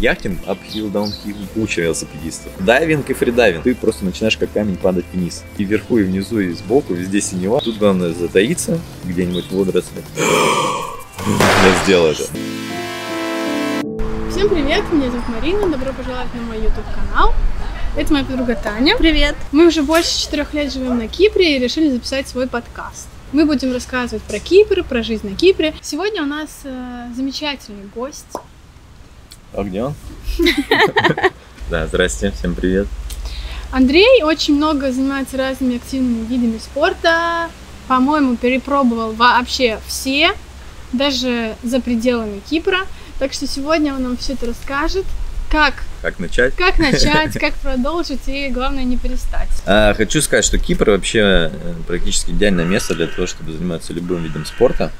Яхтинг, uphill, downhill, куча велосипедистов. Дайвинг и фридайвинг. Ты просто начинаешь как камень падать вниз. И вверху, и внизу, и сбоку, везде синева. Тут главное затаиться где-нибудь в водоросли. Я сделал это. Всем привет, меня зовут Марина, добро пожаловать на мой YouTube канал. Это моя подруга Таня. Привет. Мы уже больше четырех лет живем на Кипре и решили записать свой подкаст. Мы будем рассказывать про Кипр, про жизнь на Кипре. Сегодня у нас э, замечательный гость. А где он? Да, здрасте, всем привет. Андрей очень много занимается разными активными видами спорта. По-моему, перепробовал вообще все, даже за пределами Кипра. Так что сегодня он нам все это расскажет. Как, Как начать? как начать, как продолжить и, главное, не перестать. А, хочу сказать, что Кипр вообще э, практически идеальное место для того, чтобы заниматься любым видом спорта.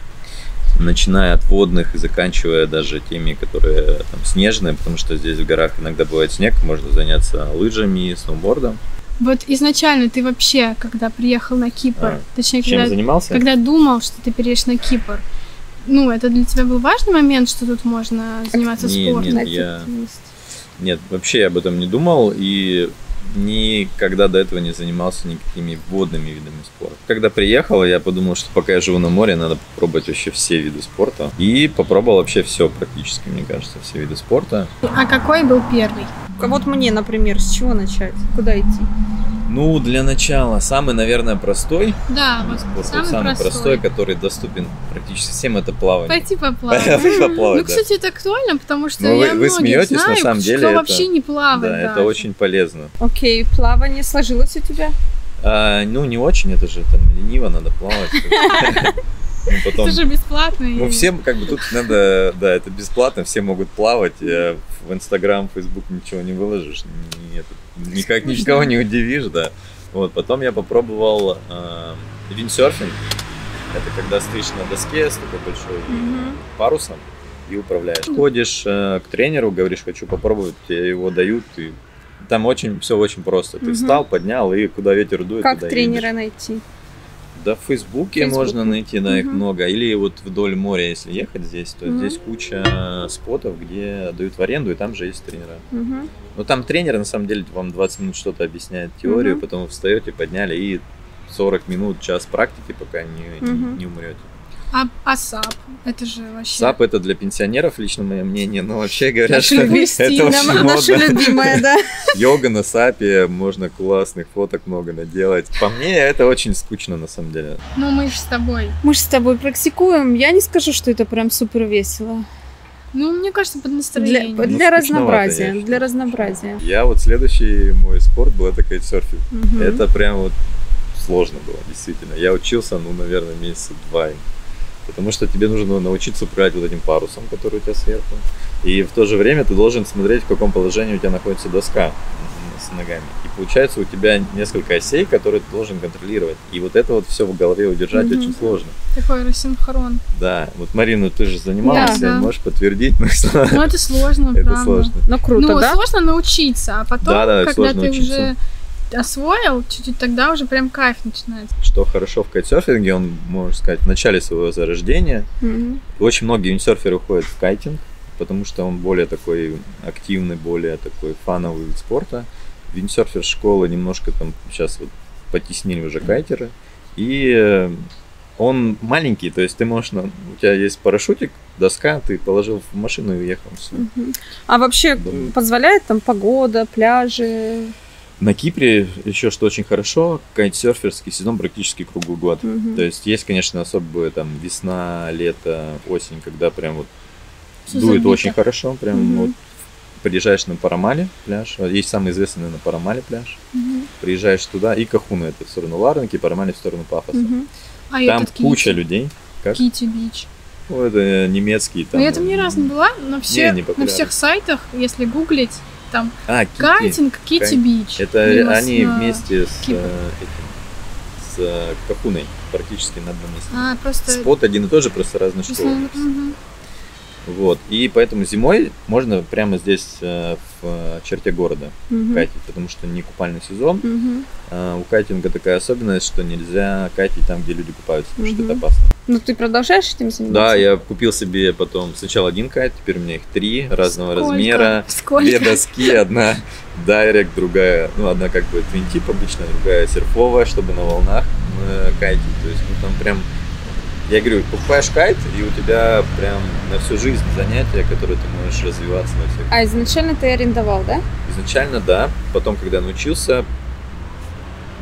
Начиная от водных и заканчивая даже теми, которые там снежные, потому что здесь в горах иногда бывает снег, можно заняться лыжами, сноубордом. Вот изначально ты вообще, когда приехал на Кипр, А, точнее, Чем когда, занимался? когда думал, что ты переедешь на Кипр, ну, это для тебя был важный момент, что тут можно заниматься Не, спортом? нет, я- Нет, вообще я об этом не думал и никогда до этого не занимался никакими водными видами спорта. Когда приехал, я подумал, что пока я живу на море, надо попробовать вообще все виды спорта. И попробовал вообще все практически, мне кажется, все виды спорта. А какой был первый? Вот мне, например, с чего начать? Куда идти? Ну, для начала, самый, наверное, простой, Да, вот вот самый, самый простой. простой, который доступен практически всем, это плавание. Пойти поплавать. Пойти поплавать, Ну, да. кстати, это актуально, потому что Ну, вы- я вы многих смеетесь, на знаю, самом деле кто это- вообще не плавает. Да, это даже. очень полезно. Окей, плавание сложилось у тебя? А, ну, не очень, это же там лениво, надо плавать. Ну, потом- Это же бесплатно. и- Ну, всем как бы тут надо, да, это бесплатно, все могут плавать. э, В Инстаграм, Фейсбук ничего не выложишь, это- никак Скучно. никого не удивишь, да. Вот, потом я попробовал э, виндсерфинг. Это когда стоишь на доске с такой большой парусом и управляешь. Ходишь э, к тренеру, говоришь, хочу попробовать, тебе его дают, и там очень все очень просто. Ты Мгм. встал, поднял, и куда ветер дует, Как туда тренера едешь. найти? Да, в Фейсбуке можно найти, да, их Мгм. много. Или вот вдоль моря, если ехать здесь, то Мгм. здесь куча спотов, где дают в аренду, и там же есть тренера. Мгм. Но там тренер, на самом деле, вам 20 минут что-то объясняет теорию, Мгм. потом вы встаете, подняли, и 40 минут, час практики, пока не, не- Мгм. не умрете. А, а САП? Это же вообще... САП это для пенсионеров, лично мое мнение, но вообще говорят, Наша что это очень Наша модно. любимая, да. Йога на САПе, можно классных фоток много наделать. По мне, это очень скучно, на самом деле. Ну, мы же с тобой. Мы же с тобой практикуем. Я не скажу, что это прям супер весело. Ну, мне кажется, под Для, настроение. Ну, для скучновато, я разнообразия. считаю. Для разнообразия. Я вот следующий мой спорт был это кайтсерфинг. Мгм. Это прям вот сложно было, действительно. Я учился, ну, наверное, месяца два. Потому что тебе нужно научиться управлять вот этим парусом, который у тебя сверху. И в то же время ты должен смотреть, в каком положении у тебя находится доска с ногами. И получается у тебя несколько осей, которые ты должен контролировать. И вот это вот все в голове удержать Мгм. очень сложно. Такой рассинхрон. Да, вот Марина, ты же занималась, Да, да. можешь подтвердить. ну, что Ну, это сложно, Это правда. сложно. Ну, круто, ну, да? сложно научиться, а потом, когда ты уже освоил, чуть-чуть тогда уже прям кайф начинается. Что хорошо в кайтсерфинге, он, можно сказать, в начале своего зарождения Мгм. Очень многие виндсерферы уходят в кайтинг, потому что он более такой активный, более такой фановый вид спорта. Виндсерфер школы немножко там сейчас вот потеснили уже кайтеры. И э, он маленький, то есть ты можешь, на- у тебя есть парашютик, доска, ты положил в машину и уехал. Мгм. А вообще м, позволяет там погода, пляжи? На Кипре еще что очень хорошо, кайтсерферский сезон практически круглый год. Мгм. То есть есть, конечно, особые там весна, лето, осень, когда прям вот Всё дует забито. очень хорошо. Прям Мгм. вот приезжаешь на Парамале пляж. а Есть самый известный на Парамале пляж. Мгм. Приезжаешь туда, и Кахуна это в сторону Ларнаки, Парамале в сторону Пафоса. Мгм. А Там куча Кити- людей. Как? Кити Бич. Ну, это немецкий. Там, Ну, я там ни разу не была, но все, не на популярно. всех сайтах, если гуглить, там А, Кити. кайтинг, Кити Бич. Это Либо они э, вместе с, Кипр. э, этим, с э, Кахуной практически на одном месте. А, просто... Спот один и тот же, просто разные школы. мгм. Вот. И поэтому зимой можно прямо здесь э, в э, черте города Мгм. катить, потому что не купальный сезон. Мгм. А, у кайтинга такая особенность, что нельзя катить там, где люди купаются, потому что Мгм. это опасно. Ну, ты продолжаешь этим заниматься? Да, я купил себе потом сначала один кайт, теперь у меня их три разного Сколько? размера. Сколько? Две доски, одна дайрект, другая, ну, одна как бы твинтип обычная, другая серфовая, чтобы на волнах э, кайтить. То есть, ну, там прям, я говорю, покупаешь кайт, и у тебя прям на всю жизнь занятия, которые ты можешь развиваться на всех. А изначально ты арендовал, да? Изначально, да. Потом, когда научился,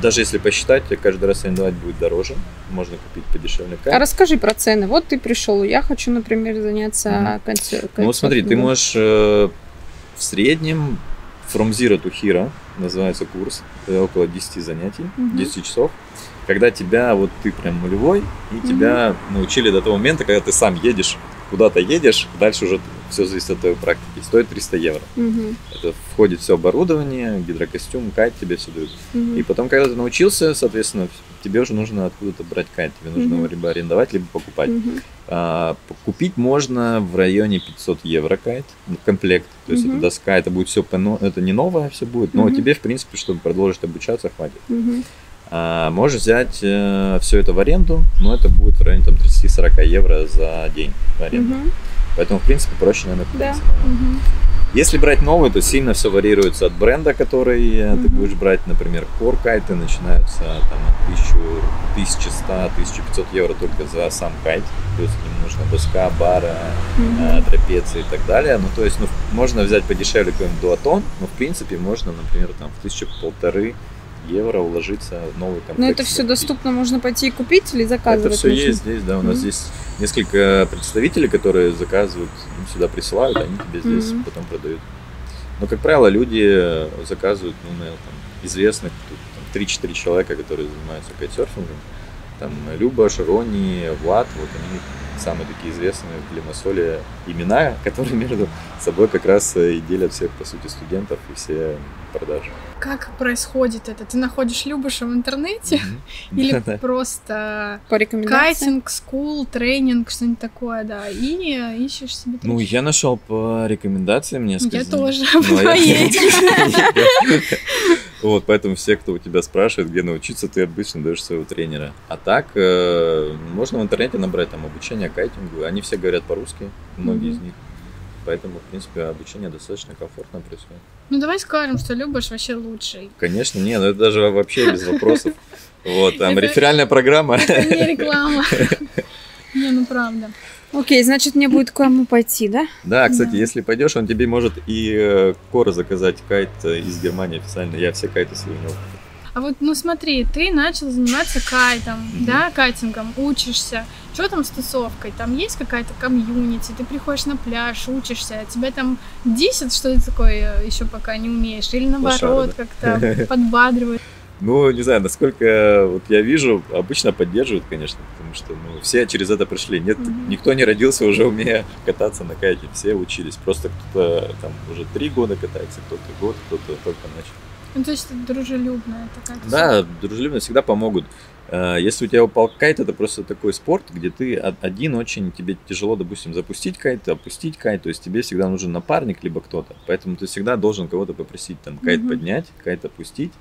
даже если посчитать, каждый раз арендовать будет дороже. Можно купить подешевле. А расскажи про цены. Вот ты пришел, я хочу, например, заняться Мгм. концер- Ну смотри, ты концертом. можешь э, в среднем From Zero to Hero называется курс, это около 10 занятий, Мгм. 10 часов, когда тебя, вот ты прям нулевой, и Мгм. тебя научили до того момента, когда ты сам едешь, куда-то едешь, дальше уже все зависит от твоей практики, стоит 300 евро. Мгм, Это входит все оборудование, гидрокостюм, кайт тебе все дают. мгм. И потом, когда ты научился, соответственно, тебе уже нужно откуда-то брать кайт, тебе нужно Мгм. его либо арендовать, либо покупать. Мгм. А, купить можно в районе 500 евро кайт, ну, комплект. То есть Мгм. это доска, это будет все, это не новое все будет, но Мгм. тебе, в принципе, чтобы продолжить обучаться, хватит. Мгм. А, можешь взять все это в аренду, но это будет в районе там, 30-40 евро за день в аренду. Мгм. Поэтому, в принципе, проще, наверное, купить Да. Мгм. Если брать новый, то сильно все варьируется от бренда, который э, ты будешь брать. Например, Core кайты начинаются там, от 1000, 1100-1500 евро только за сам кайт. То есть им нужна доска, бара, э, трапеции и так далее. Ну, то есть, ну, можно взять подешевле какой-нибудь дуатон, но, в принципе, можно, например, там, в тысячу полторы евро уложиться в новый комплект. Но это все доступно, можно пойти и купить или заказывать? Это все нужно? есть здесь, да. У нас Мгм. здесь несколько представителей, которые заказывают, им сюда присылают, они тебе здесь Мгм. потом продают. Но, как правило, люди заказывают, ну, наверное, там, известных, тут там, 3-4 человека, которые занимаются кайтсерфингом. Там Люба, Широни, Влад, вот они самые такие известные в Лимассоле имена, которые между собой как раз и делят всех, по сути, студентов и все продажи. Как происходит это? Ты находишь Любыша в интернете? Или просто По рекомендациям? кайтинг, скул, тренинг, что-нибудь такое, да, и ищешь себе Ну, я нашел по рекомендациям несколько. Я тоже, Ну, по а я- твоей. Вот, поэтому все, кто у тебя спрашивает, где научиться, ты обычно даешь своего тренера. А так, э, можно в интернете набрать там обучение кайтингу. Они все говорят по-русски, многие из них. Поэтому, в принципе, обучение достаточно комфортно происходит. Ну давай скажем, что Любыш вообще лучший. Конечно, не, ну это даже вообще без вопросов. Вот, там Это- реферальная программа. Это не реклама. Не, ну правда. Окей, значит, мне будет к кому пойти, да? Да, кстати, Да. если пойдешь, он тебе может и э, Кора заказать кайт э, из Германии официально. Я все кайты свои у него А вот, ну смотри, ты начал заниматься кайтом, Мгм. да, кайтингом, учишься. Что там с тусовкой? Там есть какая-то комьюнити, ты приходишь на пляж, учишься, тебя там десят, что ты такое еще пока не умеешь, или наоборот, как-то подбадривают. Ну, не знаю, насколько вот я вижу, обычно поддерживают, конечно, потому что ну, все через это прошли. Нет, Мгм. никто не родился уже умея кататься на кайте, все учились. Просто кто-то там уже три года катается, кто-то год, кто-то только начал. Ну, то есть это дружелюбная такая Да, дружелюбно всегда помогут. Э, Если у тебя упал кайт, это просто такой спорт, где ты од- один очень, тебе тяжело, допустим, запустить кайт, опустить кайт, то есть тебе всегда нужен напарник, либо кто-то. Поэтому ты всегда должен кого-то попросить там кайт Мгм. поднять, кайт опустить.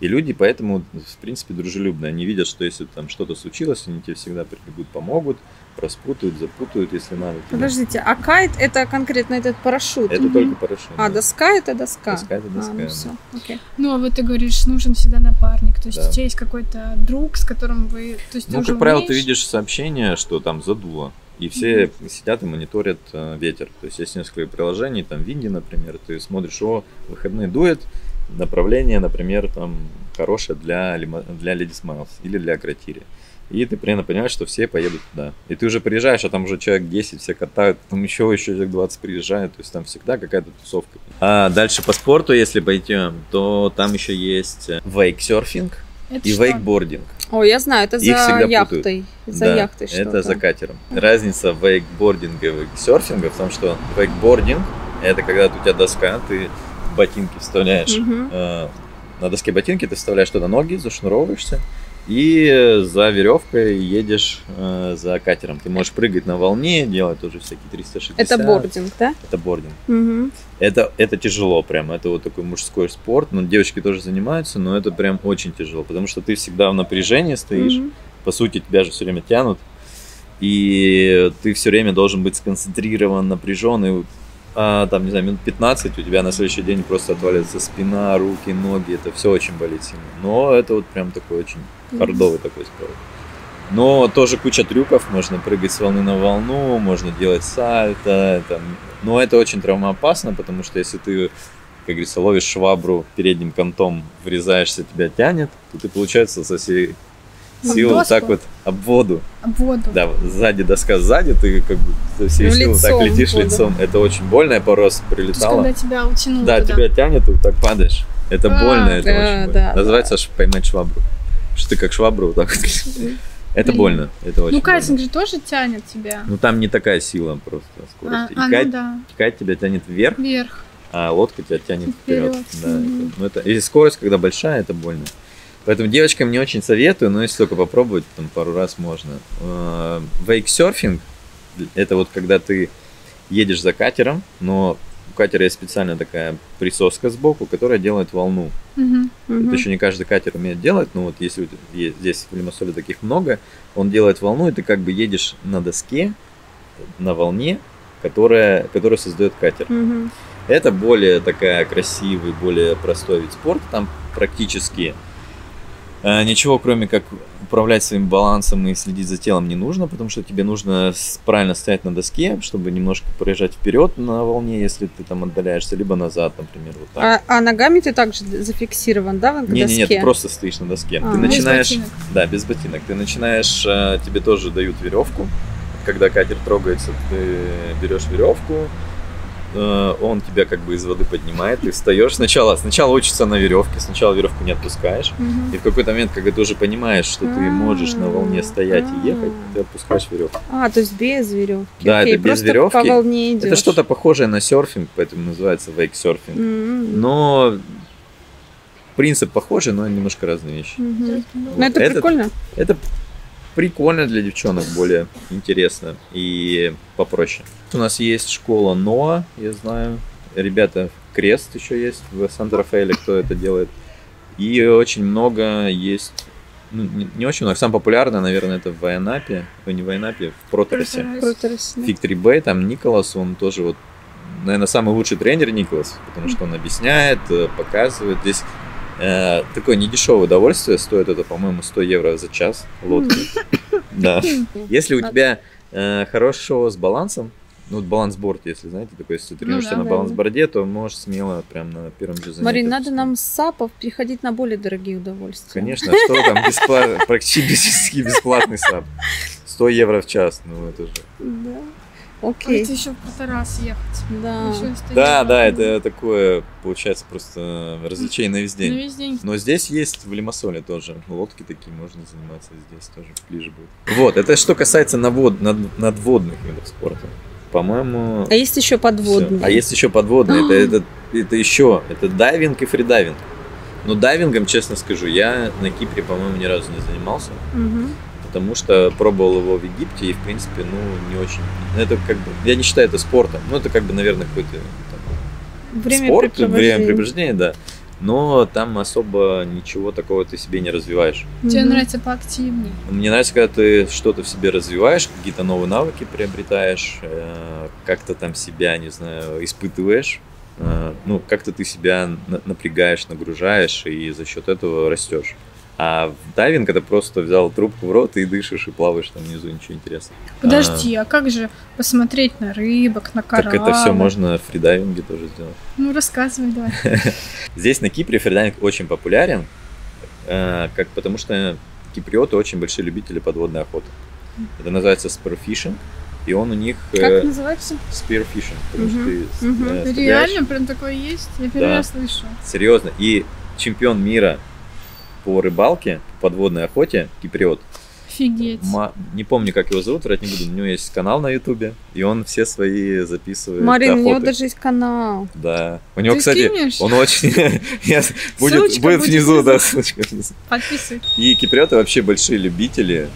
И люди поэтому, в принципе, дружелюбные. Они видят, что если там что-то случилось, они тебе всегда прибегут, помогут, распутают, запутают, если надо. Подождите, а кайт это конкретно этот парашют? Это Мгм. только парашют. А, да. доска это доска? Доска это доска, А, ну да. все, окей. Ну, а вот ты говоришь, нужен всегда напарник. То есть Да. у тебя есть какой-то друг, с которым вы... То есть Ну, как правило, ты видишь сообщение, что там задуло. И все сидят и мониторят э, ветер. То есть есть несколько приложений, там Винди, например, ты смотришь, о, выходные дует, направление, например, там хорошее для, для Ladies Miles или для Акротири. И ты примерно понимаешь, что все поедут туда. И ты уже приезжаешь, а там уже человек 10 все катают, там еще, еще человек 20 приезжает, то есть там всегда какая-то тусовка. А дальше по спорту, если пойдем, то там еще есть э, вейксерфинг и что? вейкбординг. О, я знаю, это Их за яхтой. За Да, яхтой что-то. Это за катером. Разница вейкбординга и вейксерфинга в том, что вейкбординг это когда у тебя доска, ты ботинки вставляешь. Мгм. э, на доске ботинки ты вставляешь туда ноги, зашнуровываешься и за веревкой едешь э, за катером. Ты можешь прыгать на волне, делать тоже всякие 360. Это бординг, да? Это бординг. Мгм. Это, это тяжело прям, это вот такой мужской спорт, но девочки тоже занимаются, но это прям очень тяжело, потому что ты всегда в напряжении стоишь, Мгм. по сути, тебя же все время тянут. и ты все время должен быть сконцентрирован, напряжен, и а, там, не знаю, минут 15, у тебя на следующий день просто отваливается спина, руки, ноги, это все очень болит сильно. Но это вот прям такой очень хардовый такой спорт. Но тоже куча трюков, можно прыгать с волны на волну, можно делать сальто, там. но это очень травмоопасно, потому что если ты, как говорится, ловишь швабру передним контом, врезаешься, тебя тянет, то ты, получается, со всей силы доску? так вот об воду. Об воду. Да, сзади доска сзади, ты как бы со всей Ну, силы так летишь воду. лицом. Это очень больно, я пару раз То есть, прилетала. когда тебя утянуло Да, туда. тебя тянет, и вот так падаешь. Это А, больно, это да, очень больно. да, Называется ш- поймать швабру. Что ты как швабру вот так вот. Это больно, это очень Ну, кайтинг больно. же тоже тянет тебя. Ну там не такая сила просто А, скорости. а, И ну кайт, да, кайт тебя тянет вверх, вверх. а лодка тебя тянет вперед. Вперед, Да, мгм. это- ну, это, и скорость, когда большая, это больно. Поэтому девочкам не очень советую, но если только попробовать, там пару раз можно. Э, Вейксерфинг – это вот когда ты едешь за катером, но катера есть специальная такая присоска сбоку, которая делает волну. Мгм. Это еще не каждый катер умеет делать, но вот если здесь в Лимассоле таких много, он делает волну, и ты как бы едешь на доске, на волне, которая, которая создает катер. Мгм. Это более такая красивый, более простой вид спорта. Там практически ничего, кроме как управлять своим балансом и следить за телом, не нужно, потому что тебе нужно правильно стоять на доске, чтобы немножко проезжать вперед на волне, если ты там отдаляешься, либо назад, например, вот так. А, а ногами ты также зафиксирован, да, к Не, не, нет, доске? ты просто стоишь на доске. А. ты Без начинаешь, ботинок. да, без ботинок. Ты начинаешь, э, тебе тоже дают веревку. Когда катер трогается, ты берешь веревку, э, он тебя как бы из воды поднимает, ты встаешь. Сначала, сначала учишься на веревке, сначала веревку не отпускаешь. Мгм. И в какой-то момент, когда ты уже понимаешь, что ты можешь на волне стоять и ехать, ты отпускаешь веревку. А, то есть без веревки. Да, Окей, это без веревки. по волне идешь. Это что-то похожее на серфинг, поэтому называется вейксерфинг. М. Но принцип похожий, но немножко разные вещи. Мгм. Ну, Ну, это Этот- прикольно. Это прикольно для девчонок, более интересно и попроще. У нас есть школа Ноа, я знаю. Ребята, Крест еще есть в Санта-Рафаэле, кто это делает. И очень много есть, ну, не, очень много, самое популярное, наверное, это в Вайнапе, ой, не в Вайнапе, в Протерсе. Протерс. Круто рассказано. Фиг 3 там Николас, он тоже вот, наверное, самый лучший тренер Николас, потому что он объясняет, э, показывает. Здесь э, такое недешевое удовольствие, стоит это, по-моему, 100 евро за час лодки. Да. Если у тебя э, хорошо с балансом, ну, вот балансборд, если знаете, такой, если ты Ну тренируешься да, на да, балансборде, то можешь смело прям на первом же занятии. Марин, надо нам с САПов переходить на более дорогие удовольствия. Конечно, а что там бесплатно, практически бесплатный сап. 100 евро в час, ну это же. Да. А Окей. Это еще в Протарас ехать. Да. Да, да, это такое, получается, просто развлечение на весь На день. весь день. Но здесь есть в Лимассоле тоже. Лодки такие можно заниматься здесь тоже ближе будет. Вот, это что касается навод, над- надводных видов спорта. По-моему, А есть еще подводные. всё. А есть еще подводные. Это, это, это еще, это дайвинг и фридайвинг. Но дайвингом, честно скажу, я на Кипре, по-моему, ни разу не занимался. Потому что пробовал его в Египте и, в принципе, ну, не очень. Это как бы, я не считаю это спортом. Ну, это как бы, наверное, какой-то там, Время спорт, времяпрепровождение, да. Но там особо ничего такого ты себе не развиваешь. Тебе нравится поактивнее. Мне нравится, когда ты что-то в себе развиваешь, какие-то новые навыки приобретаешь, э, как-то там себя, не знаю, испытываешь. Э, Ну, как-то ты себя на- напрягаешь, нагружаешь, и за счет этого растешь. А дайвинг это просто взял трубку в рот и дышишь, и плаваешь там внизу, ничего интересного. Подожди, а как же посмотреть на рыбок, на Так корабль? это все можно в фридайвинге тоже сделать. Ну, рассказывай, давай. Здесь на Кипре фридайвинг очень популярен, э, как, потому что киприоты очень большие любители подводной охоты. Это называется spearfishing, и он у них Как э, называется? spearfishing, потому что ты э, стреляешь. Реально прям такое есть? Я первый Да. раз слышу. Серьезно. И чемпион мира по рыбалке, по подводной охоте, киприот. Офигеть. Ма- Не помню, как его зовут, врать не буду. У него есть канал на ютубе, и он все свои записывает Марин, у него охоты. даже есть канал. Да. У него, Ты кстати, скинешь? он очень... Будет будет будет внизу, внизу. да, ссылочка внизу. Подписывай. И киприоты вообще большие любители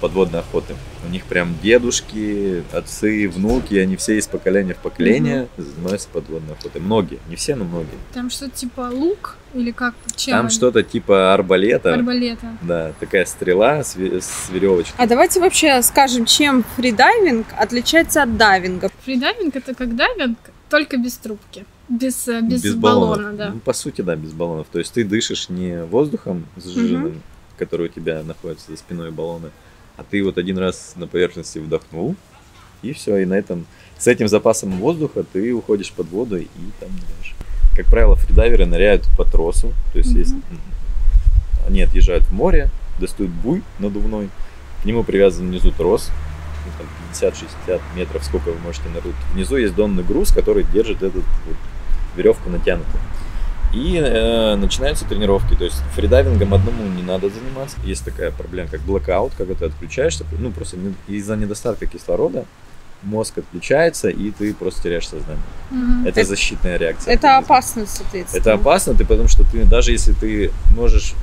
подводной охоты. У них прям дедушки, отцы, внуки, они все из поколения в поколение занимаются подводной охотой. Многие, не все, но многие. Там что-то типа лук или как? Чем Там они? что-то типа арбалета. Арбалета. Да, такая стрела с, ве- с веревочкой. А давайте вообще скажем, чем фридайвинг отличается от дайвинга. Фридайвинг это как дайвинг, только без трубки. Без, э, без, баллона, да. Ну, по сути, да, без баллонов. То есть ты дышишь не воздухом сжиженным, который у тебя находится за спиной баллона, а ты вот один раз на поверхности вдохнул, и все, и на этом, с этим запасом воздуха ты уходишь под воду и там ныряешь. Как правило, фридайверы ныряют по тросу, то есть Мгм. есть, они отъезжают в море, достают буй надувной, к нему привязан внизу трос, ну, там 50-60 метров, сколько вы можете нырнуть. Внизу есть донный груз, который держит этот вот веревку натянутую. И э, начинаются тренировки. То есть фридайвингом одному не надо заниматься. Есть такая проблема, как блокаут, когда ты отключаешься. Ну, просто не- из-за недостатка кислорода мозг отключается, и ты просто теряешь сознание. Мгм. Это Это- защитная реакция. Это опасно, соответственно. Это опасно, ты, потому что ты, даже если ты можешь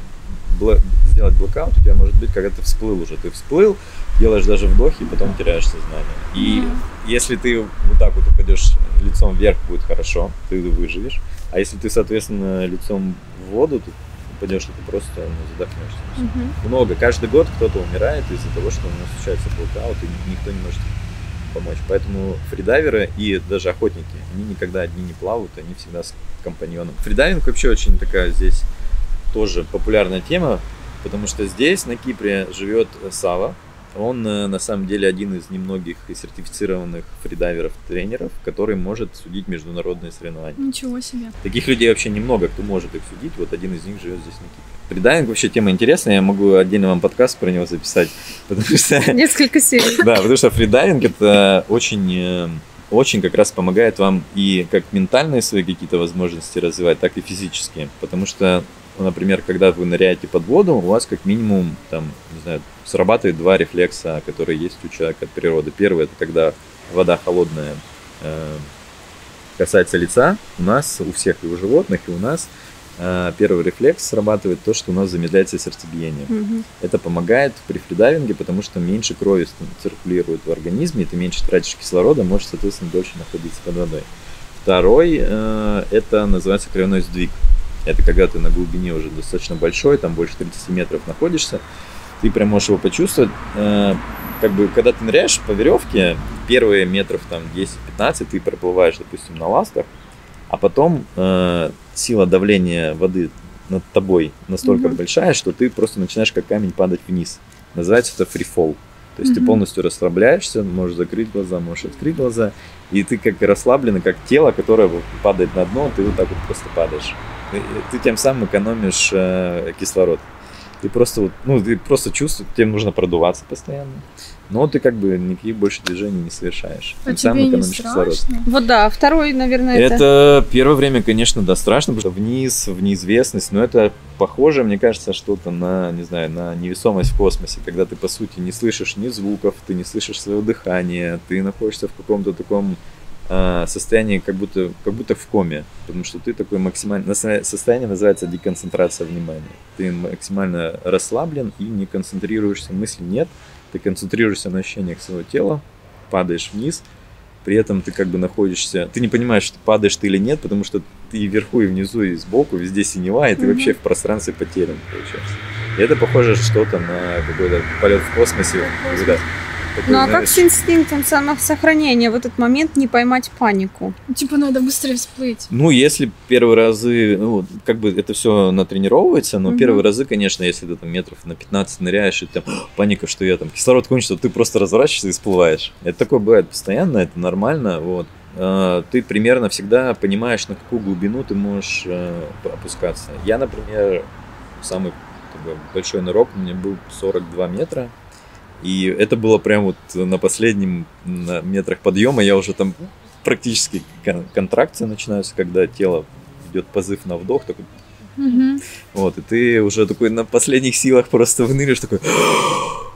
бла- сделать blackout, у тебя может быть, когда ты всплыл уже. Ты всплыл, делаешь даже вдохи, и потом теряешь сознание. И Мгм. если ты вот так вот упадешь лицом вверх, будет хорошо, ты выживешь. А если ты, соответственно, лицом в воду, ты упадешь, и ты просто ну, задохнешься. Мгм. Много. Каждый год кто-то умирает из-за того, что у нас случается blackout, и никто не может помочь. Поэтому фридайверы и даже охотники, они никогда одни не плавают, они всегда с компаньоном. Фридайвинг вообще очень такая здесь тоже популярная тема, потому что здесь, на Кипре, живет Сава. Он э, на самом деле один из немногих сертифицированных фридайверов-тренеров, который может судить международные соревнования. Ничего себе. Таких людей вообще немного, кто может их судить. Вот один из них живет здесь на Кипре. Фридайвинг вообще тема интересная, я могу отдельно вам подкаст про него записать, потому что Несколько серий. да, потому что фридайвинг это очень, э, очень как раз помогает вам и как ментальные свои какие-то возможности развивать, так и физические. Потому что, например, когда вы ныряете под воду, у вас как минимум там, не знаю, срабатывает два рефлекса, которые есть у человека от природы. Первый это когда вода холодная э, касается лица. У нас, у всех и у животных, и у нас э, первый рефлекс срабатывает то, что у нас замедляется сердцебиение. Мгм. Это помогает при фридайвинге, потому что меньше крови циркулирует в организме, и ты меньше тратишь кислорода, можешь, соответственно, дольше находиться под водой. Второй, э, это называется кровяной сдвиг. Это когда ты на глубине уже достаточно большой, там больше 30 метров находишься, ты прям можешь его почувствовать. Э, как бы, когда ты ныряешь по веревке, первые метров там 10-15 ты проплываешь, допустим, на ластах, а потом э, сила давления воды над тобой настолько Мгм. большая, что ты просто начинаешь как камень падать вниз. Называется это free fall. То есть ты Мгм. полностью расслабляешься, можешь закрыть глаза, можешь открыть глаза, и ты как расслабленный, как тело, которое падает на дно, ты вот так вот просто падаешь. Ты тем самым экономишь э, кислород. Ты просто вот, ну, ты просто чувствуешь, тебе нужно продуваться постоянно. Но ты как бы никаких больше движений не совершаешь. А Тем самым экономишь кислород. Вот да, второй, наверное, это... Это первое время, конечно, да, страшно, потому что вниз, в неизвестность, но это похоже, мне кажется, что-то на, не знаю, на невесомость в космосе, когда ты, по сути, не слышишь ни звуков, ты не слышишь своего дыхания, ты находишься в каком-то таком а, состоянии, как будто, как будто в коме, потому что ты такой максимально... Состояние называется деконцентрация внимания. Ты максимально расслаблен и не концентрируешься, мысли нет, ты концентрируешься на ощущениях своего тела, падаешь вниз, при этом ты как бы находишься, ты не понимаешь, что падаешь ты или нет, потому что ты и вверху, и внизу, и сбоку, везде синева, и ты Мгм. вообще в пространстве потерян, получается. И это похоже что-то на какой-то полет в космосе. когда такой, Ну а как знаешь, с инстинктом самосохранения в этот момент не поймать панику? Типа надо быстрее всплыть. Ну, если первые разы, ну, вот, как бы это все натренировывается, но Мгм. первые разы, конечно, если ты там метров на 15 ныряешь, и там паника, что я там кислород кончится, ты просто разворачиваешься и всплываешь. Это такое бывает постоянно, это нормально, вот. А, Ты примерно всегда понимаешь, на какую глубину ты можешь э, опускаться. Я, например, самый такой большой нырок у меня был 42 метра. И это было прям вот на последнем на метрах подъема. Я уже там практически кон- контракция начинается, когда тело идет позыв на вдох, такой, Мгм. вот, и ты уже такой на последних силах просто выныриваешь, такой, «Ух,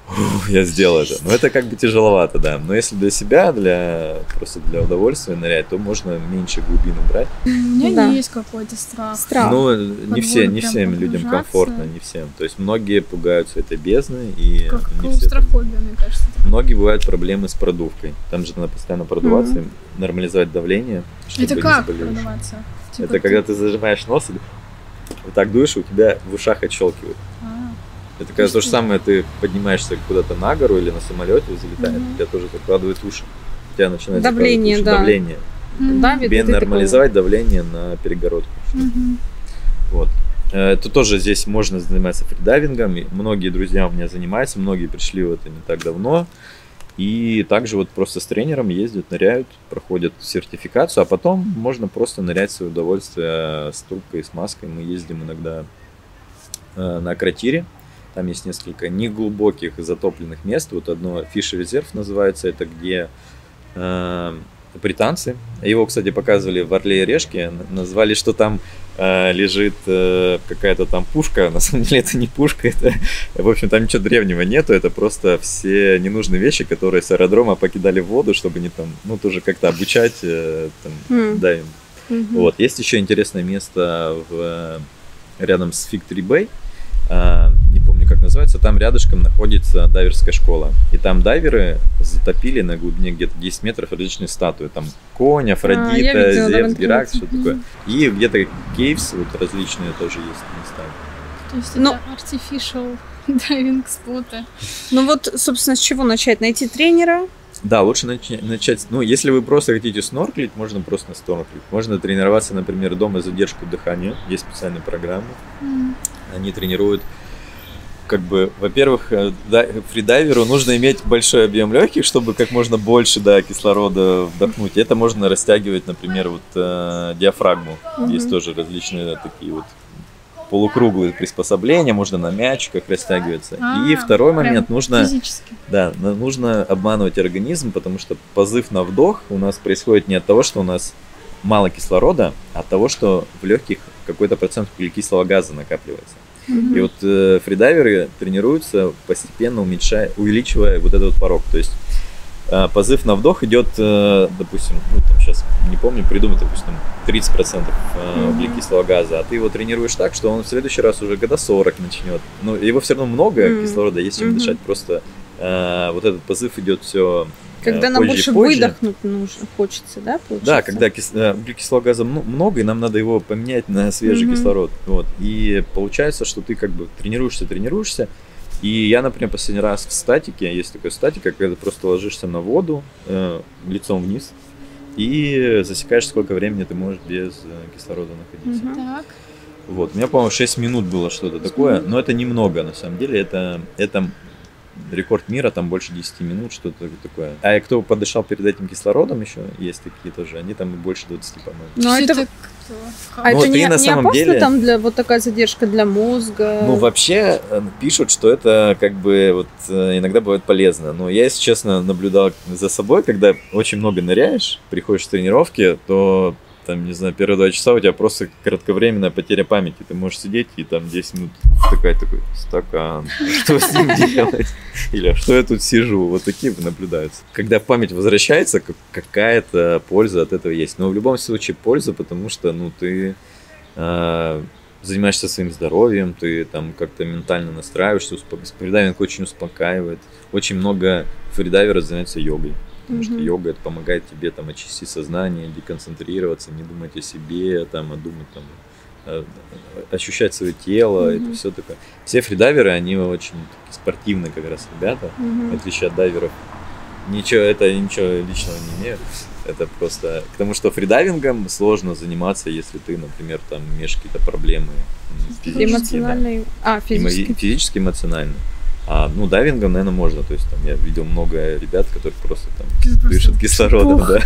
я сделал это. Но это как бы тяжеловато, да. Но если для себя, для просто для удовольствия нырять, то можно меньше глубину брать. У меня Да. есть какой-то страх. Страх. Ну, не воду все, не всем людям комфортно, не всем. То есть многие пугаются этой бездны, и Как не все это клаустрофобия, мне кажется. Многие бывают проблемы с продувкой. Там же надо постоянно продуваться, и нормализовать давление, чтобы Это не как заболеть. продаваться? Типа Это когда ты зажимаешь нос и вот так дуешь, и у тебя в ушах отщелкивает. А, Это когда то же самое, ты поднимаешься куда-то на гору или на самолете взлетает, Мгм. у тебя тоже закладывает уши. У тебя начинает Давление, уши, да. давление. м, Давит, Тебе ты такой, нормализовать давление на перегородку. мгм. Вот. Э, Это тоже здесь можно заниматься фридайвингом. и Многие друзья у меня занимаются, многие пришли в это не так давно. И также вот просто с тренером ездят, ныряют, проходят сертификацию, а потом можно просто нырять в свое удовольствие с трубкой, с маской. Мы ездим иногда э, на Акротире. Там есть несколько неглубоких затопленных мест. Вот одно Фишер резерв называется, это где э, британцы. Его, кстати, показывали в Орле и Решке. Назвали, что там э, лежит э, какая-то там пушка. На самом деле это не пушка, это, в общем, там ничего древнего нету. Это просто все ненужные вещи, которые с аэродрома покидали в воду, чтобы не там, ну, тоже как-то обучать э, там, М. дайвинг. Мгм. Вот. Есть еще интересное место в, э, рядом с не помню, как называется. Там рядышком находится дайверская школа. И там дайверы затопили на глубине где-то 10 метров различные статуи. Там конь, Афродита, А, да, в Зевс, Геракс, интернете. что такое. И где-то кейвс вот различные тоже есть места. То есть Ну- это artificial дайвинг споты. Ну вот, собственно, с чего начать? Найти тренера? Да, лучше нач- начать. Ну, если вы просто хотите снорклить, можно просто снорклить. Можно тренироваться, например, дома задержку дыхания. Есть специальные программы. М. они тренируют как бы, во-первых, э, да, фридайверу нужно иметь большой объем легких, чтобы как можно больше да, кислорода вдохнуть. Это можно растягивать, например, вот э, диафрагму. Мгм. Есть тоже различные такие вот полукруглые приспособления, можно на мячиках растягиваться. И А, второй прям момент, нужно Физически. да, нужно обманывать организм, потому что позыв на вдох у нас происходит не от того, что у нас мало кислорода, а от того, что в легких какой-то процент углекислого газа накапливается. И вот э, фридайверы тренируются постепенно уменьшая, увеличивая вот этот вот порог. То есть э, позыв на вдох идет, э, допустим, ну там сейчас не помню, придумать, допустим, 30% э, углекислого газа, а ты его тренируешь так, что он в следующий раз уже года 40 начнет. Ну, его все равно много Мгм. кислорода, есть чем Мгм. дышать, просто э, вот этот позыв идет все Когда нам позже больше позже. выдохнуть нужно, хочется, да, получается? Да, когда кис- э, углекислого газа мно- много, и нам надо его поменять на свежий Мгм. кислород. Вот. И получается, что ты как бы тренируешься, тренируешься. И я, например, последний раз в статике, есть такая статика, когда ты просто ложишься на воду э, лицом вниз и засекаешь, сколько времени ты можешь без э, кислорода находиться. Мгм. Так. Вот. У меня, по-моему, 6 минут было что-то такое, но это немного, на самом деле. Это, это рекорд мира, там больше 10 минут, что-то такое. А кто подышал перед этим кислородом еще, есть такие тоже, они там и больше 20, по-моему. Но Всё это, так, а Ну, это не, на не самом опасно деле- там для вот такая задержка для мозга? Ну, вообще э, пишут, что это как бы вот э, иногда бывает полезно. Но я, если честно, наблюдал за собой, когда очень много ныряешь, приходишь с тренировки, то там, не знаю, первые два часа у тебя просто кратковременная потеря памяти. Ты можешь сидеть и там 10 минут такая такой стакан. Что с ним делать? Или «А что я тут сижу? Вот такие наблюдаются. Когда память возвращается, как- какая-то польза от этого есть. Но в любом случае польза, потому что, ну, ты э, занимаешься своим здоровьем, ты там как-то ментально настраиваешься, успок... фридайвинг очень успокаивает. Очень много фридайверов занимаются йогой. Потому что Мгм. йога это помогает тебе там очистить сознание, деконцентрироваться, не думать о себе, там, а думать там, э, ощущать свое тело, Мгм. это все такое. Все фридайверы, они очень спортивные как раз ребята, Мгм. в отличие от дайверов. Ничего, это ничего личного не имею. Это просто... Потому что фридайвингом сложно заниматься, если ты, например, там имеешь какие-то проблемы физические. да. Эмоциональный... А, Эмо- физически. Физически, эмоционально. А, ну, дайвингом, наверное, можно. То есть, там, я видел много ребят, которые просто там дышат кислородом, да.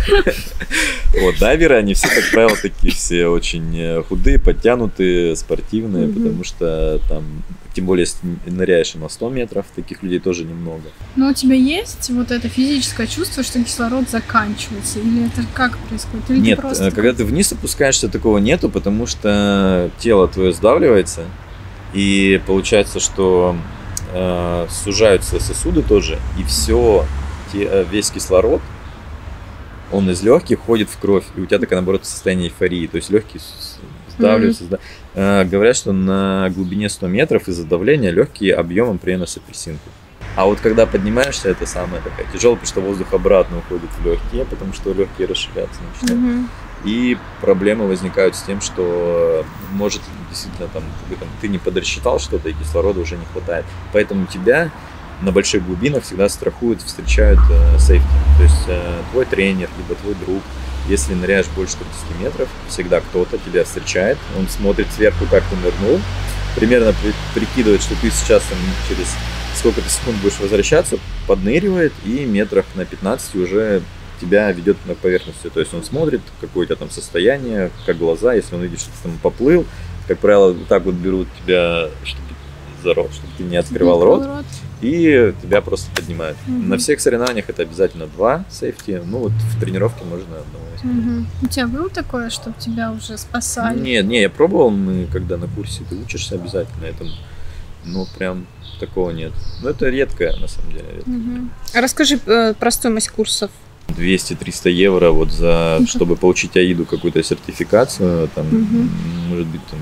Вот, дайверы, они все, как правило, такие все очень э, худые, подтянутые, спортивные, потому что там, тем более, если ныряешь на 100 метров, таких людей тоже немного. Но у тебя есть вот это физическое чувство, что кислород заканчивается? Или это как происходит? Или Нет, э, когда ты вниз опускаешься, такого нету, потому что тело твое сдавливается, и получается, что э, сужаются сосуды тоже, и все, те, весь кислород, он из легких ходит в кровь, и у тебя такое, наоборот, состояние эйфории, то есть легкие сдавливаются. Mm-hmm. Э, говорят, что на глубине 100 метров из-за давления легкие объемом примерно с апельсинку. А вот когда поднимаешься, это самая такая тяжелая, потому что воздух обратно уходит в легкие, потому что легкие расширяться начинают. Mm-hmm. И проблемы возникают с тем, что может действительно там, там ты не подрасчитал что-то, и кислорода уже не хватает. Поэтому тебя на больших глубинах всегда страхуют, встречают э, сейфти. То есть э, твой тренер, либо твой друг, если ныряешь больше 30 метров, всегда кто-то тебя встречает, он смотрит сверху, как ты нырнул, примерно при, прикидывает, что ты сейчас там через сколько-то секунд будешь возвращаться, подныривает и метрах на 15 уже тебя ведет на поверхности. То есть он смотрит, какое у тебя там состояние, как глаза, если он видит, что ты там поплыл. Как правило, вот так вот берут тебя, чтобы за рот, чтобы ты не открывал рот, рот, и тебя просто поднимают. Угу. На всех соревнованиях это обязательно два сейфти, ну вот в тренировке можно одного угу. У тебя было такое, чтобы тебя уже спасали? Нет, не, я пробовал, мы когда на курсе, ты учишься обязательно этому, но прям такого нет. Но это редкое, на самом деле. Редкое. Угу. А расскажи э, про стоимость курсов. 200-300 евро вот за, чтобы получить АИДу какую-то сертификацию, там, угу. может быть, там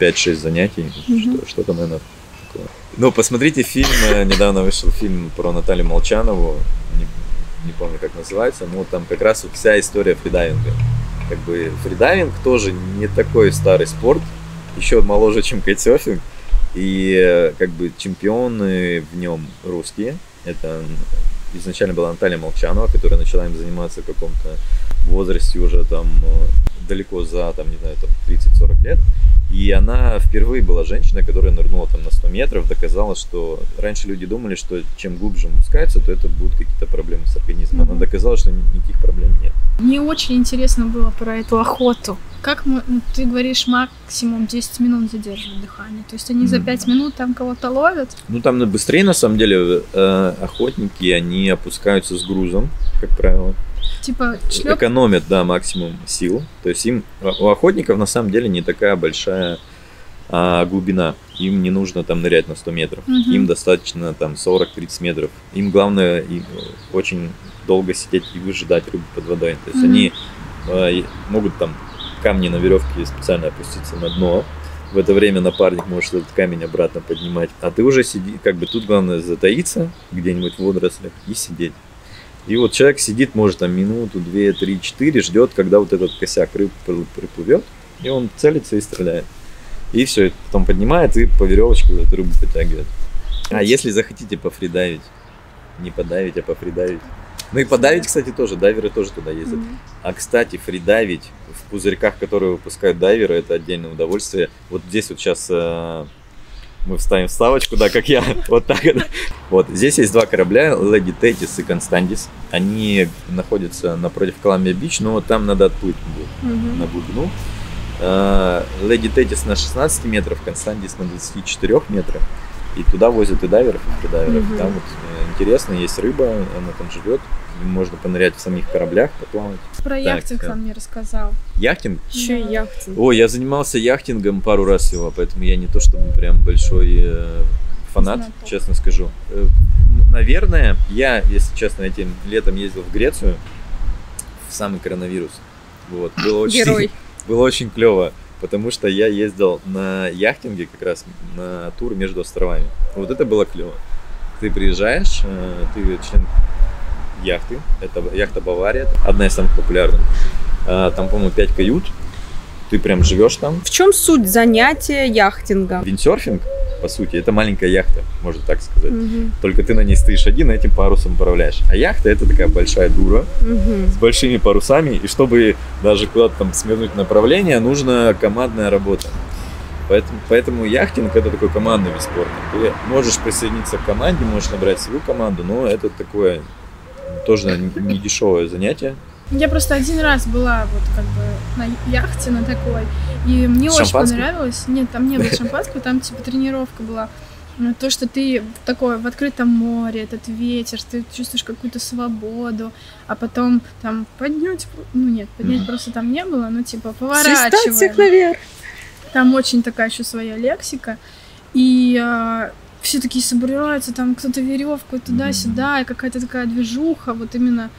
5-6 занятий, угу. что, что-то, наверное, такое. Ну, посмотрите фильм, э, недавно вышел фильм про Наталью Молчанову, не, не помню, как называется, но там как раз вся история фридайвинга. Как бы фридайвинг тоже не такой старый спорт, еще моложе, чем кайтсерфинг, и э, как бы чемпионы в нем русские, это изначально была Наталья Молчанова, которая начала им заниматься в каком-то возрасте уже там э, далеко за, там, не знаю, там 30-40 лет. И она впервые была женщина, которая нырнула там на 100 метров, доказала, что раньше люди думали, что чем глубже он спускается, то это будут какие-то проблемы с организмом. Она доказала, что никаких проблем нет. Мне очень интересно было про эту охоту. Как мы, ну, ты говоришь, максимум 10 минут задерживают дыхание? То есть они за 5 минут там кого-то ловят? Ну там быстрее, на самом деле, э, охотники, они опускаются с грузом, как правило. Типа шлеп... Экономят, да, максимум сил. То есть им у охотников на самом деле не такая большая а, глубина. Им не нужно там нырять на 100 метров. Угу. Им достаточно там 40-30 метров. Им главное им очень долго сидеть и выжидать рыбу под водой. То есть угу. они э, могут там камни на веревке специально опуститься на дно. В это время напарник может этот камень обратно поднимать. А ты уже сиди, как бы тут главное затаиться где-нибудь в водорослях и сидеть. И вот человек сидит, может, там минуту, две, три, четыре, ждет, когда вот этот косяк рыб приплывет, и он целится и стреляет. И все, потом поднимает и по веревочке эту рыбу подтягивает. А если захотите пофридавить, не подавить, а пофридавить. Ну и подавить, кстати, тоже, дайверы тоже туда ездят. Mm-hmm. А, кстати, фридавить в пузырьках, которые выпускают дайверы, это отдельное удовольствие. Вот здесь вот сейчас э, мы вставим вставочку, да, как я, вот так. Вот, здесь есть два корабля, Леди Тетис и Константис. Они находятся напротив Коламбия Бич, но там надо отплыть mm-hmm. на глубину. Леди Тетис на 16 метров, Константис на 24 метрах. И туда возят и дайверов, и дайверов. Mm-hmm. Там вот э, интересно, есть рыба, она там живет. Можно понырять в самих кораблях, поплавать. Про так, яхтинг сам мне рассказал. Яхтинг? Еще и яхтинг. О, я занимался яхтингом пару раз всего, поэтому я не то чтобы прям большой э, фанат, Знаток. честно скажу. Э, наверное, я, если честно, этим летом ездил в Грецию в самый коронавирус. Вот, было очень, Герой. Было очень клево потому что я ездил на яхтинге как раз на тур между островами. Вот это было клево. Ты приезжаешь, э, ты член яхты, это яхта Бавария, одна из самых популярных. А, там, по-моему, 5 кают, ты прям живешь там. В чем суть занятия яхтинга? Виндсерфинг по сути. Это маленькая яхта, можно так сказать. Угу. Только ты на ней стоишь один, этим парусом управляешь. А яхта это такая большая дура угу. с большими парусами, и чтобы даже куда-то там сменить направление, нужна командная работа. Поэтому, поэтому яхтинг это такой командный вид спорта. Ты можешь присоединиться к команде, можешь набрать свою команду, но это такое тоже не дешевое занятие. Я просто один раз была вот как бы на яхте на такой, и мне очень понравилось. Нет, там не было шампанского, там типа тренировка была. То, что ты такой в открытом море, этот ветер, ты чувствуешь какую-то свободу, а потом там поднять, ну нет, поднять mm-hmm. просто там не было, ну типа поворачиваем. всех наверх. Там очень такая еще своя лексика. И э, все такие собираются, там кто-то веревку туда-сюда, и какая-то такая движуха, вот именно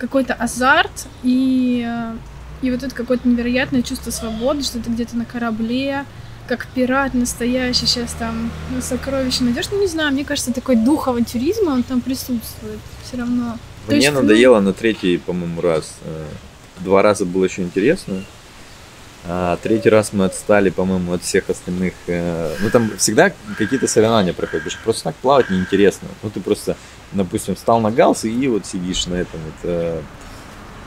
какой-то азарт и, э, и вот это какое-то невероятное чувство свободы, что ты где-то на корабле, как пират настоящий, сейчас там на сокровище найдешь. Ну, не знаю, мне кажется, такой дух авантюризма, он там присутствует все равно. То Мне есть, ну, надоело на третий, по-моему, раз. Э, Два раза было еще интересно. А третий раз мы отстали, по-моему, от всех остальных. э, Ну, там всегда какие-то соревнования проходят. Просто так плавать неинтересно. Ну, ты просто, допустим, встал на галс и вот сидишь на этом вот, э,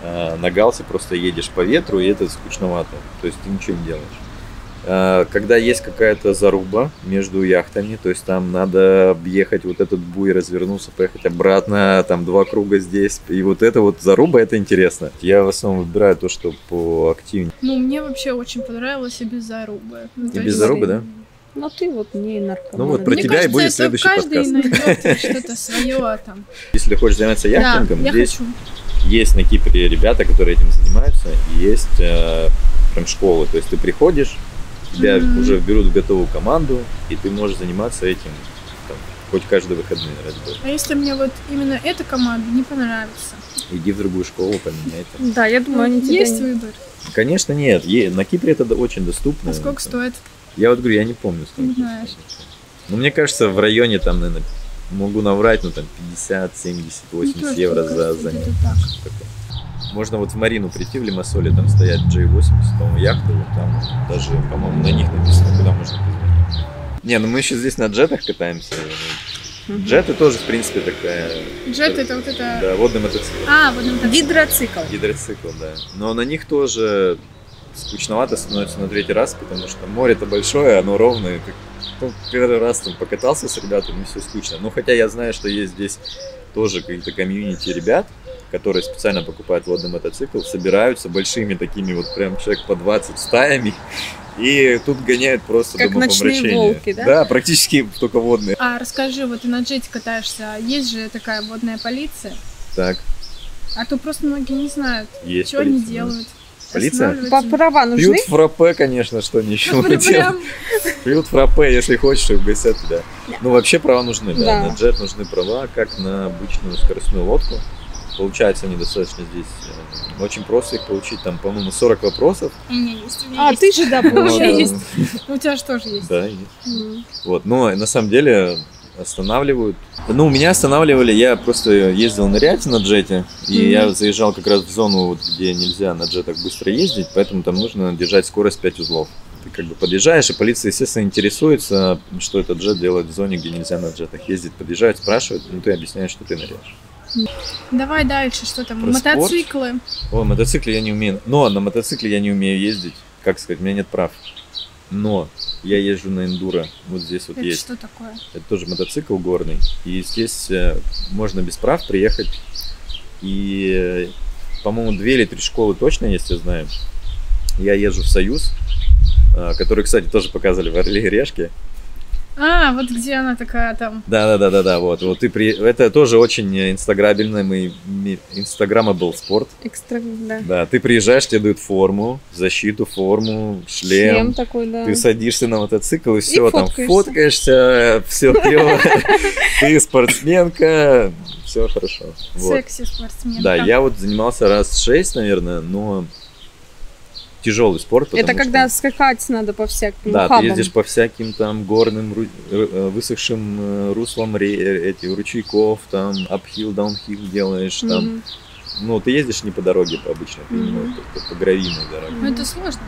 э, на галсе, просто едешь по ветру, и это скучновато. То есть ты ничего не делаешь. Э, Когда есть какая-то заруба между яхтами, то есть там надо объехать вот этот буй, развернуться, поехать обратно, там два круга здесь, и вот это вот заруба, это интересно. Я в основном выбираю то, что поактивнее. Ну, мне вообще очень понравилось и без зарубы. Ну, И без есть- зарубы, да? Ну ты вот не наркоман. Ну вот про Мне тебя и кажется, будет это следующий каждый подкаст. найдет что-то свое там. Если хочешь заняться яхтингом, да, я здесь хочу. есть на Кипре ребята, которые этим занимаются, и есть э, прям школы. То есть ты приходишь, тебя Мгм. уже берут в готовую команду, и ты можешь заниматься этим там, хоть каждые выходные раз в год. А если мне вот именно эта команда не понравится? Иди в другую школу, поменяй там. Да, я думаю, они тебя Есть не- выбор. Конечно, нет. Е- На Кипре это очень доступно. А сколько стоит? Я вот говорю, я не помню, сколько. Не знаешь. Ну, мне кажется, в районе там, наверное, могу наврать, ну, там 50, 70, 80 Ну, тоже, евро за кажется, Можно вот в Марину прийти в Лимассоле, там стоят J80, по-моему, яхты, вот там даже, по-моему, на них написано, куда можно позвонить. Не, ну мы еще здесь на джетах катаемся. Мгм. Джеты тоже, в принципе, такая... Джет это вот это... Да, водный мотоцикл. А, вот это... Гидроцикл. Гидроцикл, да. Но на них тоже скучновато становится на третий раз, потому что море-то большое, оно ровное. Ты ну, первый раз там покатался с ребятами, все скучно. Ну, хотя я знаю, что есть здесь тоже какие-то комьюнити ребят, которые специально покупают водный мотоцикл, собираются большими такими вот прям человек по 20 стаями, и тут гоняют просто Как ночные волки, да? Да, практически только водные. А расскажи, вот ты на джете катаешься, а есть же такая водная полиция, Так, а то просто многие не знают, есть что они полиция, да. делают. Полиция? По права нужны? Пьют фраппе, конечно, что они еще Ну, делают. прям Пьют фраппе, если хочешь, и угостят тебя. Ну, вообще права нужны, да. Да. На джет нужны права, как на обычную скоростную лодку. Получается, они достаточно здесь э, очень просто их получить. Там, по-моему, 40 вопросов. У меня есть, у меня А, есть. ты же, да, получается. У тебя же тоже есть. Да, есть. Вот, но на самом деле останавливают. Ну, меня останавливали, я просто ездил нырять на джете, и я заезжал как раз в зону, вот, где нельзя на джетах быстро ездить, поэтому там нужно держать скорость 5 узлов. Ты как бы подъезжаешь, и полиция, естественно, интересуется, что этот джет делает в зоне, где нельзя на джетах ездить. Подъезжают, спрашивают, ну ты объясняешь, что ты ныряешь. Давай дальше, что там? Про спорт? Мотоциклы. О, мотоцикле я не умею. Но на мотоцикле я не умею ездить. Как сказать, у меня нет прав. Но я езжу на эндуро. Вот здесь вот Это есть. что такое? Это тоже мотоцикл горный. И здесь э, можно без прав приехать. И, э, по-моему, две или три школы точно есть, я знаю. Я езжу в Союз, э, который, кстати, тоже показывали в Орле и Решке. А, вот где она такая там. Да, да, да, да, да, вот. Вот ты при... Это тоже очень инстаграбельный, инстаграмабл спорт. Экстра, да. Да, ты приезжаешь, тебе дают форму, защиту, форму, шлем. Шлем такой, да. Ты садишься на мотоцикл и все, там фоткаешься. фоткаешься, все клево. Ты спортсменка, все хорошо. Секси спортсменка. Да, я вот занимался раз шесть, наверное, но тяжелый спорт. Это когда что- скакать надо по всяким да, ухабам. ты ездишь по всяким там горным, ру- э, высохшим э, руслам ре- э, эти, ручейков, там, апхил, даунхил делаешь, там. Мгм. Ну, ты ездишь не по дороге по обычной, ты Мгм. именно по, по гравийной дороге. Ну это сложно.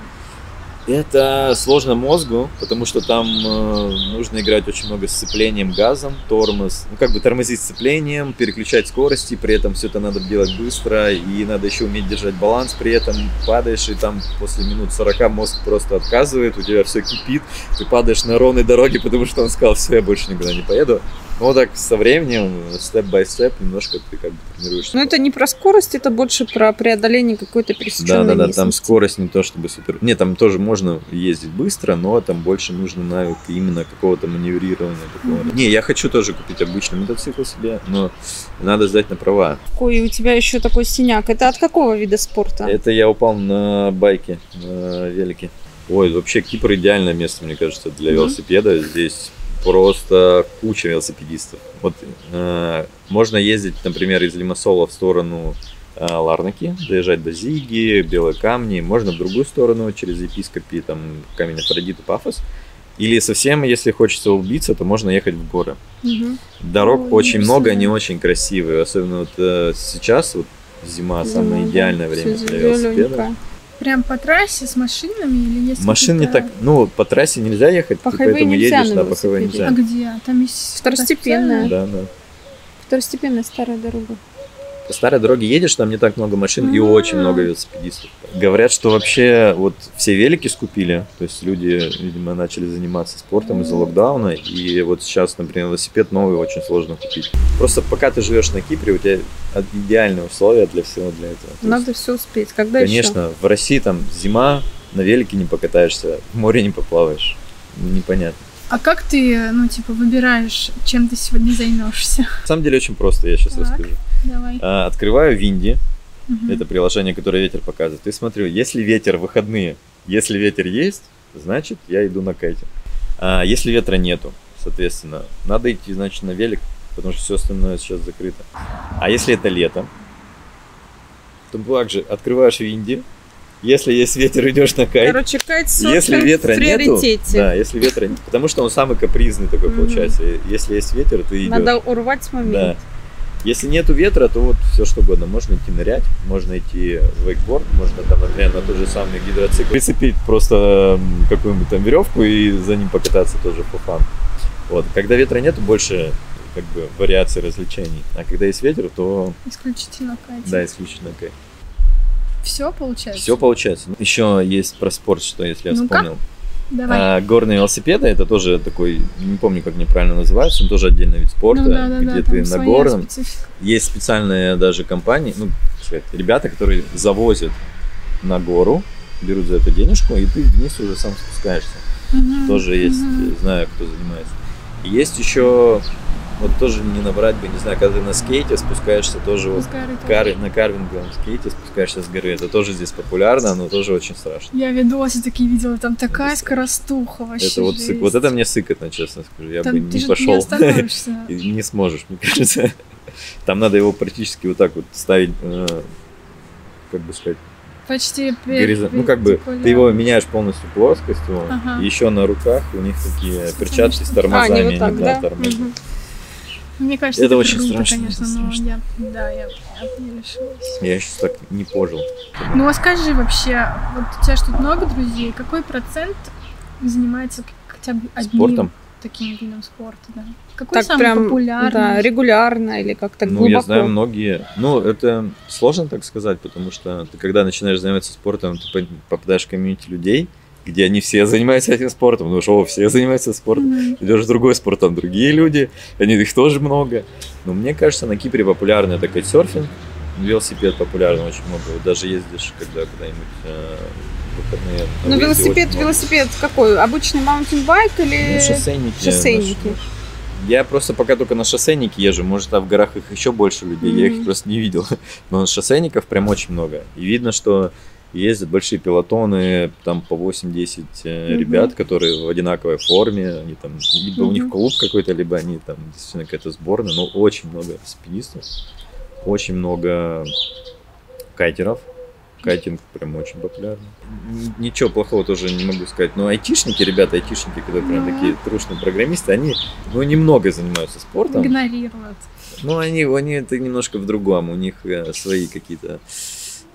Это сложно мозгу, потому что там э, нужно играть очень много с сцеплением газом, тормоз, ну как бы тормозить сцеплением, переключать скорости, при этом все это надо делать быстро, и надо еще уметь держать баланс, при этом падаешь, и там после минут 40 мозг просто отказывает, у тебя все кипит, ты падаешь на ровной дороге, потому что он сказал, все, я больше никуда не поеду. Ну вот так со временем, степ-бай-степ, немножко ты как бы тренируешься. Но Ну, это не про скорость, это больше про преодоление какой-то Да, пересеченной да, да, там скорость не то чтобы супер. Не, там тоже можно ездить быстро, но там больше нужно навык именно какого-то маневрирования такого. Не, я хочу тоже купить обычный мотоцикл себе, но надо сдать на права. Какой у тебя еще такой синяк. Это от какого вида спорта? Это я упал на байке, на велике. Ой, вообще Кипр идеальное место, мне кажется, для Мгм. велосипеда. Здесь просто куча велосипедистов. Вот э, можно ездить, например, из Лимассола в сторону э, Ларнаки, доезжать до Зиги, Белой Камни, можно в другую сторону, через Епископи, там, Камень Афродиты, Пафос. Или совсем, если хочется убиться, то можно ехать в горы. Мгм. Дорог Ой, очень много, они очень красивые. Особенно вот э, сейчас, вот зима, самое да. идеальное время для велосипеда. зелёненько. Прям по трассе с машинами или есть Машин не так, ну, по трассе нельзя ехать, По ты поэтому нельзя едешь, на да, по хайвею велосипеде. А нельзя. где? Там есть... Второстепенная. Да, да. Второстепенная старая дорога. По старой дороге едешь, там не так много машин и очень много велосипедистов. Говорят, что вообще вот все велики скупили, то есть люди, видимо, начали заниматься спортом из-за локдауна, и вот сейчас, например, велосипед новый очень сложно купить. Просто пока ты живешь на Кипре, у тебя идеальные условия для всего для этого. То Надо есть, все успеть. Когда еще? конечно, в России там зима, на велике не покатаешься, в море не поплаваешь. Непонятно. А как ты, ну, типа, выбираешь, чем ты сегодня займешься? На самом деле очень просто, я сейчас Так. расскажу. Давай. А, Открываю Винди, Мгм. Это приложение, которое ветер показывает. И смотрю, если ветер выходные, если ветер есть, значит я иду на кайте. А если ветра нету, соответственно, надо идти, значит, на велик, потому что все остальное сейчас закрыто. А если это лето, то также открываешь Винди, если есть ветер, идешь на кайт. Короче, кайт Если ветра в нету, приоритете. да, если ветра нет, потому что он самый капризный такой Мгм. получается. Если есть ветер, ты идешь. Надо урвать момент. Да. Если нету ветра, то вот все что угодно. Можно идти нырять, можно идти в вейкборд, можно там, например, на тот же самый гидроцикл прицепить просто какую-нибудь там веревку и за ним покататься тоже по фан. Вот. Когда ветра нету, больше как бы вариаций развлечений. А когда есть ветер, то Исключительно Катя. да, исключительно кайф. Все получается? Все получается. Еще есть про спорт, что если я Ну-ка. вспомнил. Давай. А, горные велосипеды это тоже такой, не помню, как неправильно называется, но тоже отдельный вид спорта, ну, да, да, где да, ты на горном, специфика. есть специальные даже компании, ну, ребята, которые завозят на гору, берут за это денежку, и ты вниз уже сам спускаешься. Мгм, Тоже есть, э, знаю, кто занимается. Есть еще, вот тоже не набрать бы, не знаю, когда ты на скейте спускаешься, тоже вот кары, на карвинговом скейте спускаешься с горы. Это тоже здесь популярно, но тоже очень страшно. Я видосы такие видела, там такая Это скоростуха вообще. это вот, сык- вот это мне сыкотно, честно скажу. Я Там бы не пошел. не сможешь, мне кажется. Там надо его практически вот так вот ставить, э, как бы сказать, Почти горизон- Ну, как бы ты его меняешь полностью плоскость, вот, Ага. еще на руках у них такие перчатки с этими тормозами, А, они вот так, да, тормозят. Мгм. Мне кажется, Это это, очень круто, страшно, конечно, это но страшно. я, да, я, я не решилась. Я сейчас так не пожил. Ну, а скажи вообще, вот у тебя что тут много друзей, какой процент занимается хотя бы одним Спортом? таким видом спорта, да? Какой Так самый прям, популярный? да, регулярно или как-то ну, глубоко. я знаю многие. Ну, это сложно так сказать, потому что ты когда начинаешь заниматься спортом, ты по- попадаешь в community людей, где они все занимаются этим спортом. Ну, что, все занимаются спортом. Мгм. Идешь в другой спорт, там другие люди, они их тоже много. Но мне кажется, на Кипре популярный это кайтсерфинг, велосипед популярный очень много. Вот даже ездишь, когда куда-нибудь э, выходные. Ну, велосипед, велосипед какой? Обычный маунтинбайк или... Ну, шоссейники. шоссейники. Я просто пока только на шоссейнике езжу, может, а в горах их еще больше людей, я их просто не видел. Но шоссейников прям очень много. И видно, что ездят большие пилотоны, там по 8-10 э, Мгм. ребят, которые в одинаковой форме, они там, либо у них клуб какой-то, либо они там действительно какая-то сборная, но очень много велосипедистов, очень много кайтеров, кайтинг прям очень популярный. Ничего плохого тоже не могу сказать. Но айтишники, ребята, айтишники, которые прям такие трушные программисты, они, ну, немного занимаются спортом. Игнорируют. Ну, они, они это немножко в другом. У них э, свои какие-то э,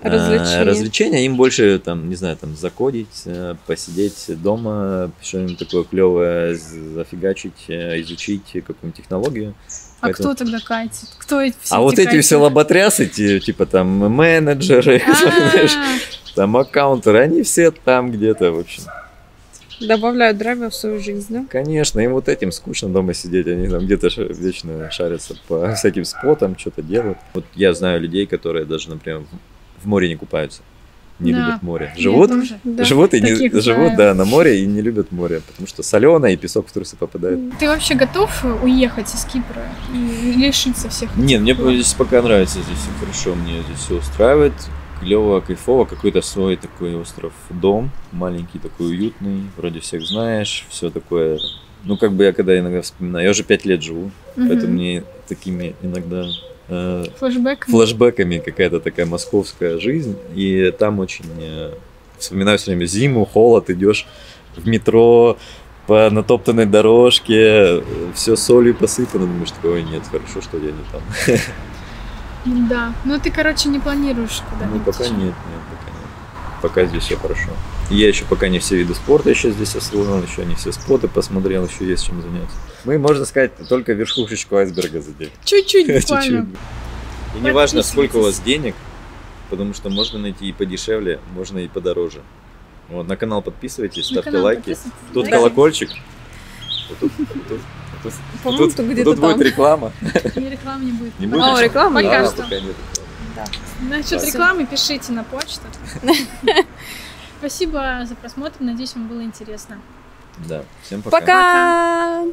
Развлечения. развлечения. Им больше, там, не знаю, там, закодить, э, посидеть дома, что-нибудь такое клевое зафигачить, э, изучить какую-нибудь технологию. А Поэтому- кто тогда катит? Кто эти все А вот эти все лоботрясы, ти- типа там менеджеры, А, там аккаунтеры, они все там где-то, в общем. Добавляют драйва в свою жизнь, да? Конечно, им вот этим скучно дома сидеть, они там где-то вечно шарятся по всяким спотам, что-то делают. Вот я знаю людей, которые даже, например, в- море не купаются, не Да. любят море. Живут. Да. живут и не, живут, да, на море и не любят море, потому что соленое и песок в трусы попадает. Ты вообще готов уехать из Кипра и лишиться всех Нет, мне здесь пока нравится, здесь все хорошо, мне здесь все устраивает. клево, кайфово, какой-то свой такой остров дом, маленький такой уютный, вроде всех знаешь, все такое. Ну, как бы я когда иногда вспоминаю, я уже пять лет живу, поэтому мне такими иногда э, Флэшбэк. флэшбэками какая-то такая московская жизнь, и там очень э, вспоминаю все время зиму, холод, идешь в метро по натоптанной дорожке, все солью посыпано, думаешь, такого нет, хорошо, что я не там. Да. Ну ты, короче, не планируешь куда Ну, пока нет, нет, пока нет. Пока здесь все хорошо. Я еще пока не все виды спорта еще здесь освоил, еще не все споты посмотрел, еще есть чем заняться. Мы, можно сказать, только верхушечку айсберга задели. Чуть-чуть буквально. И не важно, сколько у вас денег, потому что можно найти и подешевле, можно и подороже. Вот, на канал подписывайтесь, На ставьте канал лайки. подписывайтесь. Тут Да. колокольчик. Вот тут, тут, тут, тут, По-моему, тут- что где-то тут там. будет реклама. Не рекламы не будет. Не будет? О, что. рекламы Пока А, что. пока нет рекламы. Насчет Да. рекламы пишите на почту. Спасибо за просмотр. Надеюсь, вам было интересно. Да, всем пока. Пока!